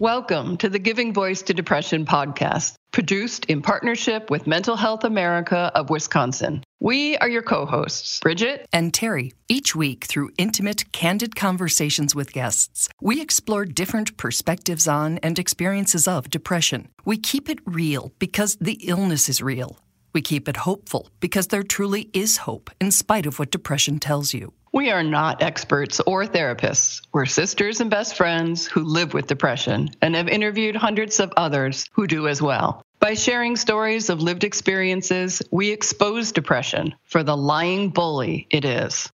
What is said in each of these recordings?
Welcome to the Giving Voice to Depression podcast, produced in partnership with Mental Health America of Wisconsin. We are your co hosts, Bridget and Terry. Each week, through intimate, candid conversations with guests, we explore different perspectives on and experiences of depression. We keep it real because the illness is real. We keep it hopeful because there truly is hope in spite of what depression tells you. We are not experts or therapists. We're sisters and best friends who live with depression and have interviewed hundreds of others who do as well. By sharing stories of lived experiences, we expose depression for the lying bully it is.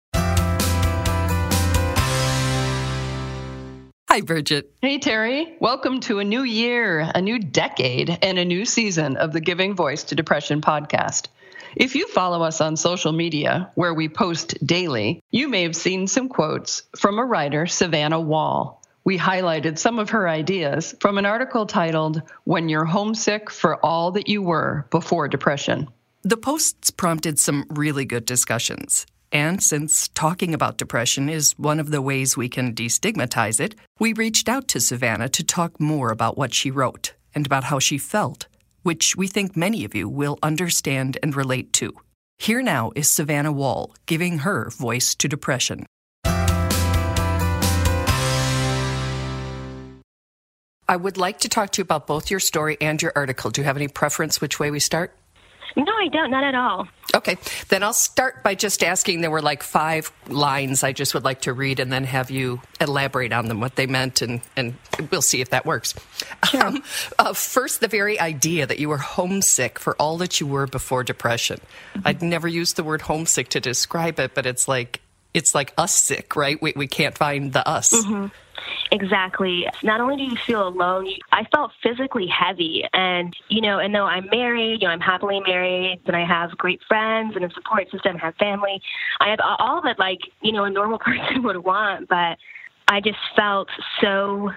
Hi, Bridget. Hey, Terry. Welcome to a new year, a new decade, and a new season of the Giving Voice to Depression podcast. If you follow us on social media, where we post daily, you may have seen some quotes from a writer, Savannah Wall. We highlighted some of her ideas from an article titled, When You're Homesick for All That You Were Before Depression. The posts prompted some really good discussions. And since talking about depression is one of the ways we can destigmatize it, we reached out to Savannah to talk more about what she wrote and about how she felt which we think many of you will understand and relate to. Here now is Savannah Wall giving her voice to depression. I would like to talk to you about both your story and your article. Do you have any preference which way we start? No, I don't. Not at all. Okay. Then I'll start by just asking. There were like five lines I just would like to read and then have you elaborate on them, what they meant, and, and we'll see if that works. Sure. Um, uh, first, the very idea that you were homesick for all that you were before depression. Mm-hmm. I'd never used the word homesick to describe it, but it's like it's like us sick, right? We, we can't find the us. Mm-hmm. Exactly. Not only do you feel alone, I felt physically heavy. And, you know, and though I'm married, you know, I'm happily married and I have great friends and a support system, have family, I have all that, like, you know, a normal person would want. But I just felt so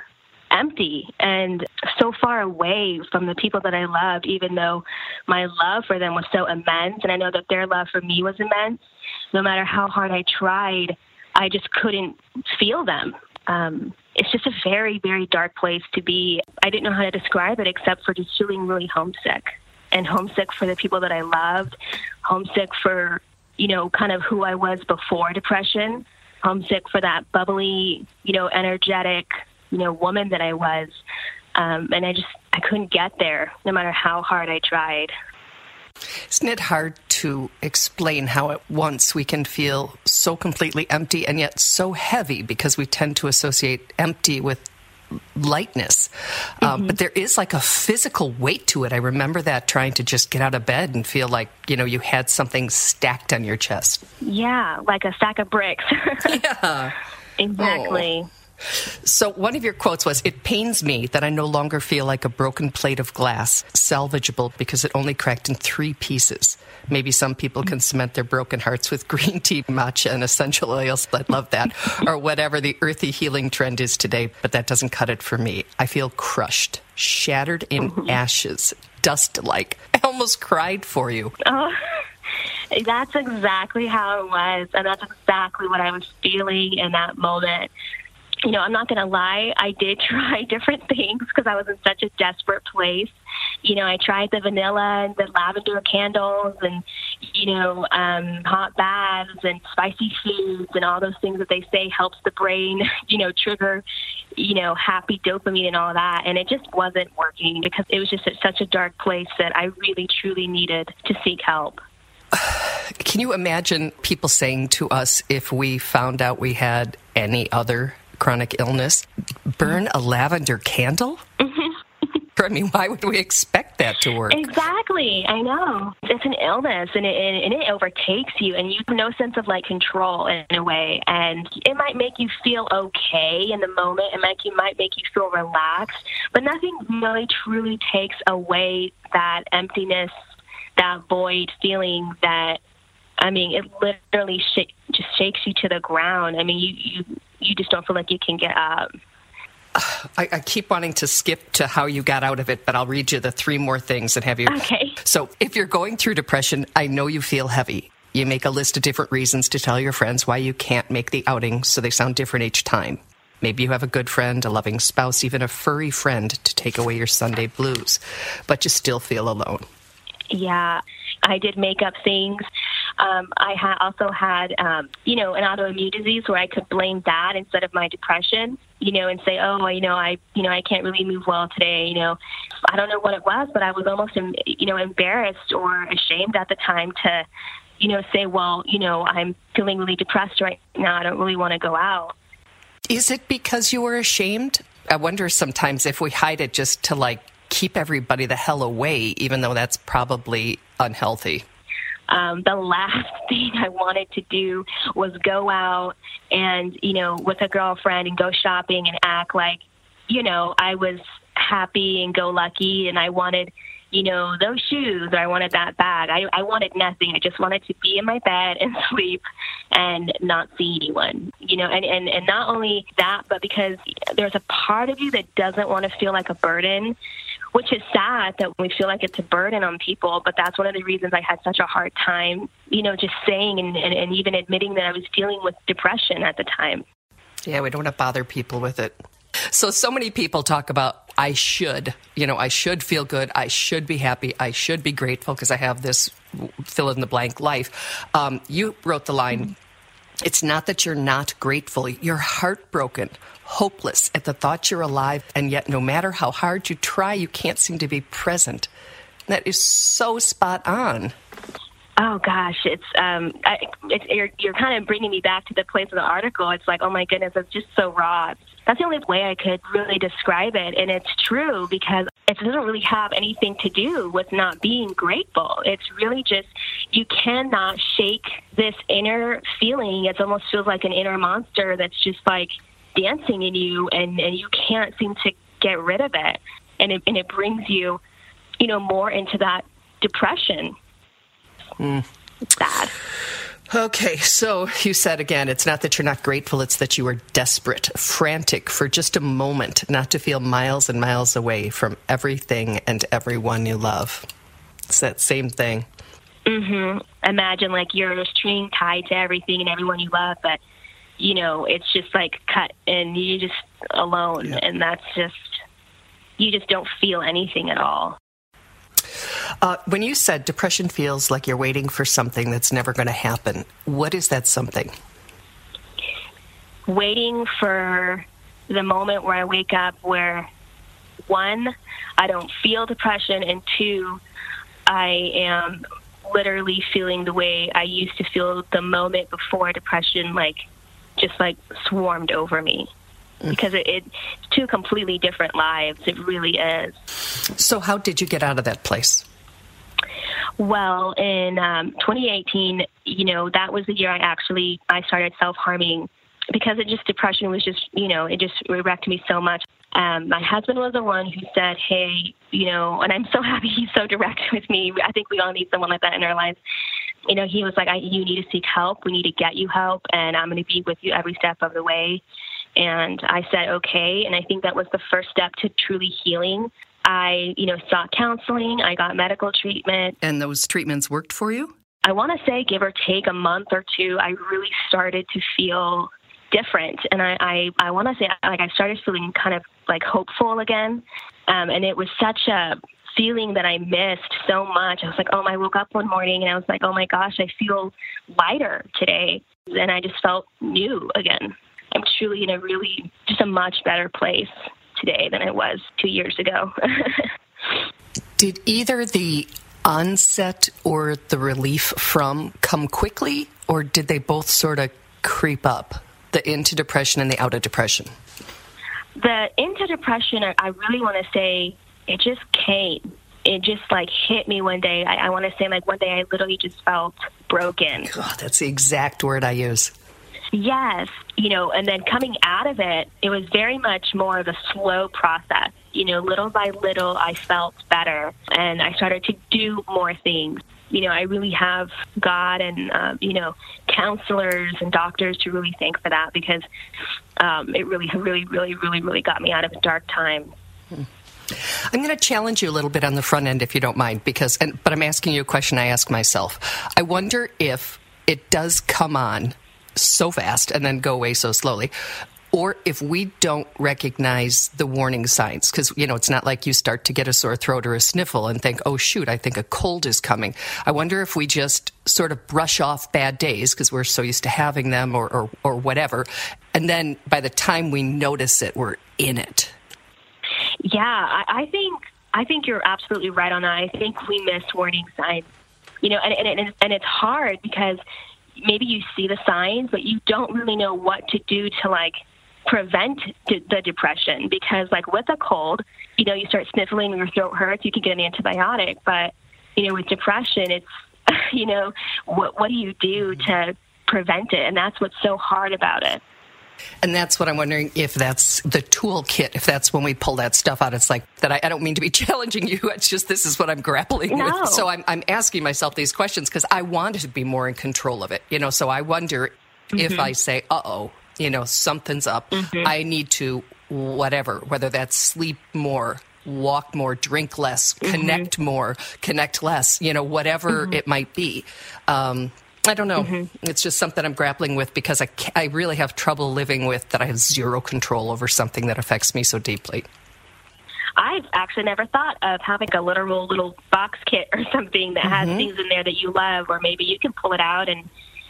empty and so far away from the people that I loved, even though my love for them was so immense. And I know that their love for me was immense. No matter how hard I tried, I just couldn't feel them. Um, it's just a very, very dark place to be. I didn't know how to describe it except for just feeling really homesick and homesick for the people that I loved, homesick for, you know, kind of who I was before depression, homesick for that bubbly, you know, energetic, you know, woman that I was. Um, and I just, I couldn't get there no matter how hard I tried. Isn't it hard to explain how at once we can feel so completely empty and yet so heavy because we tend to associate empty with lightness. Um, mm-hmm. Um, but there is like a physical weight to it. I remember that trying to just get out of bed and feel like, you know, you had something stacked on your chest. Yeah, like a stack of bricks. yeah. Exactly. Oh. So, one of your quotes was It pains me that I no longer feel like a broken plate of glass, salvageable because it only cracked in three pieces. Maybe some people can cement their broken hearts with green tea, matcha, and essential oils. I love that. or whatever the earthy healing trend is today, but that doesn't cut it for me. I feel crushed, shattered in mm-hmm. ashes, dust like. I almost cried for you. Oh. That's exactly how it was, and that's exactly what I was feeling in that moment you know, I'm not going to lie, I did try different things because I was in such a desperate place. You know, I tried the vanilla and the lavender candles and, you know, um, hot baths and spicy foods and all those things that they say helps the brain, you know, trigger, you know, happy dopamine and all that. And it just wasn't working because it was just at such a dark place that I really, truly needed to seek help. Can you imagine people saying to us if we found out we had any other chronic illness, burn a lavender candle? Mm-hmm. I mean, why would we expect that to work? Exactly. I know. It's an illness and it, and it overtakes you, and you have no sense of like control in a way. And it might make you feel okay in the moment. It might, it might make you feel relaxed, but nothing really truly takes away that emptiness, that void feeling that I mean, it literally sh- just shakes you to the ground. I mean, you, you you just don't feel like you can get up. I, I, keep wanting to skip to how you got out of it, but I'll read you the three more things and have you. Okay. So, if you're going through depression, I know you feel heavy. You make a list of different reasons to tell your friends why you can't make the outing, so they sound different each time. Maybe you have a good friend, a loving spouse, even a furry friend to take away your Sunday blues, but you still feel alone. Yeah, I did make up things. Um, I ha- also had, um, you know, an autoimmune disease where I could blame that instead of my depression, you know, and say, oh, you know, I, you know, I can't really move well today. You know, I don't know what it was, but I was almost, you know, embarrassed or ashamed at the time to, you know, say, well, you know, I'm feeling really depressed right now. I don't really want to go out. Is it because you were ashamed? I wonder sometimes if we hide it just to like keep everybody the hell away, even though that's probably unhealthy. Um, the last thing I wanted to do was go out and, you know, with a girlfriend and go shopping and act like, you know, I was happy and go lucky and I wanted you know, those shoes or I wanted that bag. I, I wanted nothing. I just wanted to be in my bed and sleep and not see anyone, you know, and, and, and not only that, but because there's a part of you that doesn't want to feel like a burden, which is sad that we feel like it's a burden on people. But that's one of the reasons I had such a hard time, you know, just saying and, and, and even admitting that I was dealing with depression at the time. Yeah, we don't want to bother people with it. So, so many people talk about I should, you know, I should feel good. I should be happy. I should be grateful because I have this fill in the blank life. Um, you wrote the line, it's not that you're not grateful, you're heartbroken, hopeless at the thought you're alive, and yet no matter how hard you try, you can't seem to be present. That is so spot on. Oh gosh, it's um, I, you're you're kind of bringing me back to the place of the article. It's like, oh my goodness, it's just so raw. That's the only way I could really describe it, and it's true because it doesn't really have anything to do with not being grateful. It's really just you cannot shake this inner feeling. It almost feels like an inner monster that's just like dancing in you, and and you can't seem to get rid of it, and it and it brings you, you know, more into that depression Mm. It's bad. Okay, so you said again, it's not that you're not grateful, it's that you are desperate, frantic for just a moment not to feel miles and miles away from everything and everyone you love. It's that same thing. Mm-hmm. Imagine like you're a string tied to everything and everyone you love, but you know it's just like cut and you just alone, yeah. and that's just you just don't feel anything at all. Uh, when you said depression feels like you're waiting for something that's never going to happen, what is that something? Waiting for the moment where I wake up where one, I don't feel depression, and two, I am literally feeling the way I used to feel the moment before depression, like just like swarmed over me. Because it, it's two completely different lives. It really is. So, how did you get out of that place? Well, in um, 2018, you know, that was the year I actually I started self harming because it just depression was just you know it just wrecked me so much. Um, my husband was the one who said, "Hey, you know," and I'm so happy he's so direct with me. I think we all need someone like that in our lives. You know, he was like, I, "You need to seek help. We need to get you help, and I'm going to be with you every step of the way." And I said, "Okay," and I think that was the first step to truly healing. I, you know, sought counseling. I got medical treatment. And those treatments worked for you? I want to say, give or take a month or two, I really started to feel different. And I, I, I want to say, like, I started feeling kind of like hopeful again. Um, and it was such a feeling that I missed so much. I was like, oh, I woke up one morning and I was like, oh my gosh, I feel lighter today. And I just felt new again. I'm truly in a really, just a much better place today than it was two years ago. Did either the onset or the relief from come quickly, or did they both sort of creep up? The into depression and the out of depression? The into depression, I really want to say it just came. It just like hit me one day. I, I want to say like one day I literally just felt broken. God, that's the exact word I use. Yes, you know, and then coming out of it, it was very much more of a slow process. You know, little by little, I felt better and I started to do more things. You know, I really have God and, uh, you know, counselors and doctors to really thank for that because um, it really, really, really, really, really got me out of a dark time. I'm going to challenge you a little bit on the front end, if you don't mind, because, and, but I'm asking you a question I ask myself. I wonder if it does come on so fast and then go away so slowly. or if we don't recognize the warning signs, because, you know, it's not like you start to get a sore throat or a sniffle and think, oh, shoot, I think a cold is coming. I wonder if we just sort of brush off bad days because we're so used to having them or, or, or whatever. And then by the time we notice it, we're in it. Yeah, I, I think I think you're absolutely right on that. I think we miss warning signs. You know, and, and, and it's hard because maybe you see the signs, but you don't really know what to do to like prevent the depression because like with a cold you know you start sniffling and your throat hurts you can get an antibiotic but you know with depression it's you know what what do you do to prevent it and that's what's so hard about it and that's what I'm wondering if that's the toolkit, if that's when we pull that stuff out. It's like that I, I don't mean to be challenging you. It's just this is what I'm grappling no. with. So I'm, I'm asking myself these questions because I want to be more in control of it. You know, so I wonder mm-hmm. if I say, uh oh, you know, something's up. Mm-hmm. I need to whatever, whether that's sleep more, walk more, drink less, mm-hmm. connect more, connect less, you know, whatever mm-hmm. it might be. Um, I don't know. Mm-hmm. It's just something I'm grappling with because I, I really have trouble living with that I have zero control over something that affects me so deeply. I've actually never thought of having a literal little box kit or something that has mm-hmm. things in there that you love, or maybe you can pull it out and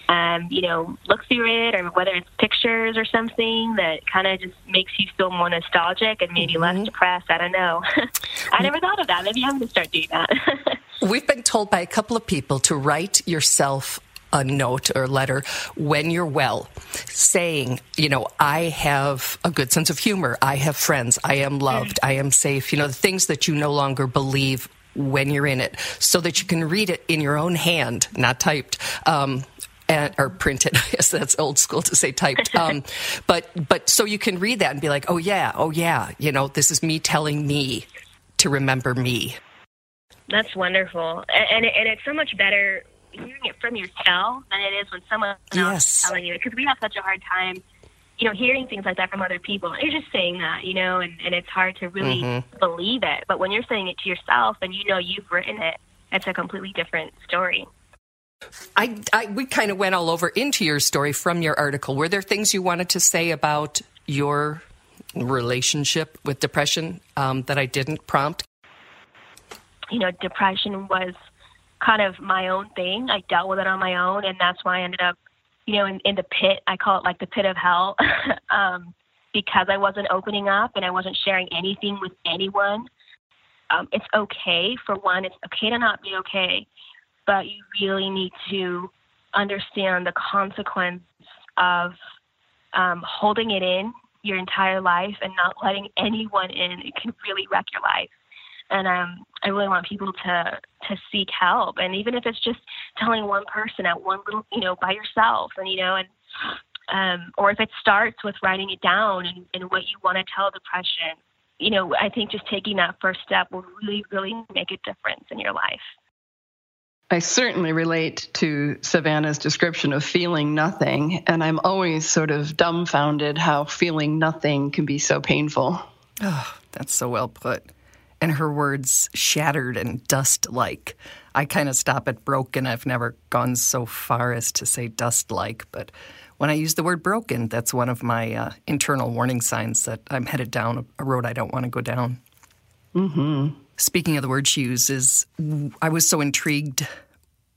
um, you know, look through it, or whether it's pictures or something that kind of just makes you feel more nostalgic and maybe mm-hmm. less depressed. I don't know. I never thought of that. Maybe I'm going to start doing that. We've been told by a couple of people to write yourself a note or letter when you're well saying, you know, I have a good sense of humor. I have friends. I am loved. I am safe. You know, the things that you no longer believe when you're in it so that you can read it in your own hand, not typed. Um, and, or printed. I guess that's old school to say typed. Um, but but so you can read that and be like, oh yeah, oh yeah, you know, this is me telling me to remember me. That's wonderful, and and, and it's so much better hearing it from yourself than it is when someone yes. else is telling you. Because we have such a hard time, you know, hearing things like that from other people. You're just saying that, you know, and, and it's hard to really mm-hmm. believe it. But when you're saying it to yourself and you know you've written it, it's a completely different story. I, I we kind of went all over into your story from your article. Were there things you wanted to say about your relationship with depression um, that I didn't prompt? You know, depression was kind of my own thing. I dealt with it on my own, and that's why I ended up, you know, in, in the pit. I call it like the pit of hell, um, because I wasn't opening up and I wasn't sharing anything with anyone. Um, it's okay for one. It's okay to not be okay but you really need to understand the consequence of um, holding it in your entire life and not letting anyone in. It can really wreck your life. And um, I really want people to to seek help, and even if it's just telling one person at one little, you know, by yourself, and you know, and um, or if it starts with writing it down and, and what you want to tell depression, you know, I think just taking that first step will really, really make a difference in your life. I certainly relate to Savannah's description of feeling nothing, and I'm always sort of dumbfounded how feeling nothing can be so painful. Oh, that's so well put. And her words shattered and dust like. I kind of stop at broken. I've never gone so far as to say dust like, but when I use the word broken, that's one of my uh, internal warning signs that I'm headed down a road I don't want to go down. Mm-hmm. Speaking of the word she uses, I was so intrigued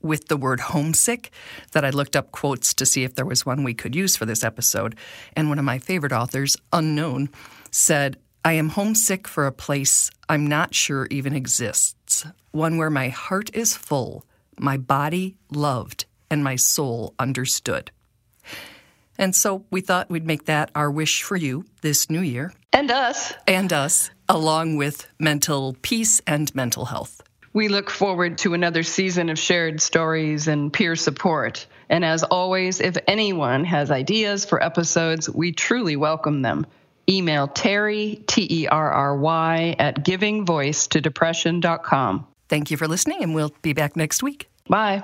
with the word homesick that I looked up quotes to see if there was one we could use for this episode. And one of my favorite authors, Unknown, said, I am homesick for a place I'm not sure even exists, one where my heart is full, my body loved, and my soul understood. And so we thought we'd make that our wish for you this new year. And us. And us along with mental peace and mental health. We look forward to another season of shared stories and peer support. And as always, if anyone has ideas for episodes, we truly welcome them. Email Terry, T E R R Y, at givingvoicetodepression.com. Thank you for listening, and we'll be back next week. Bye.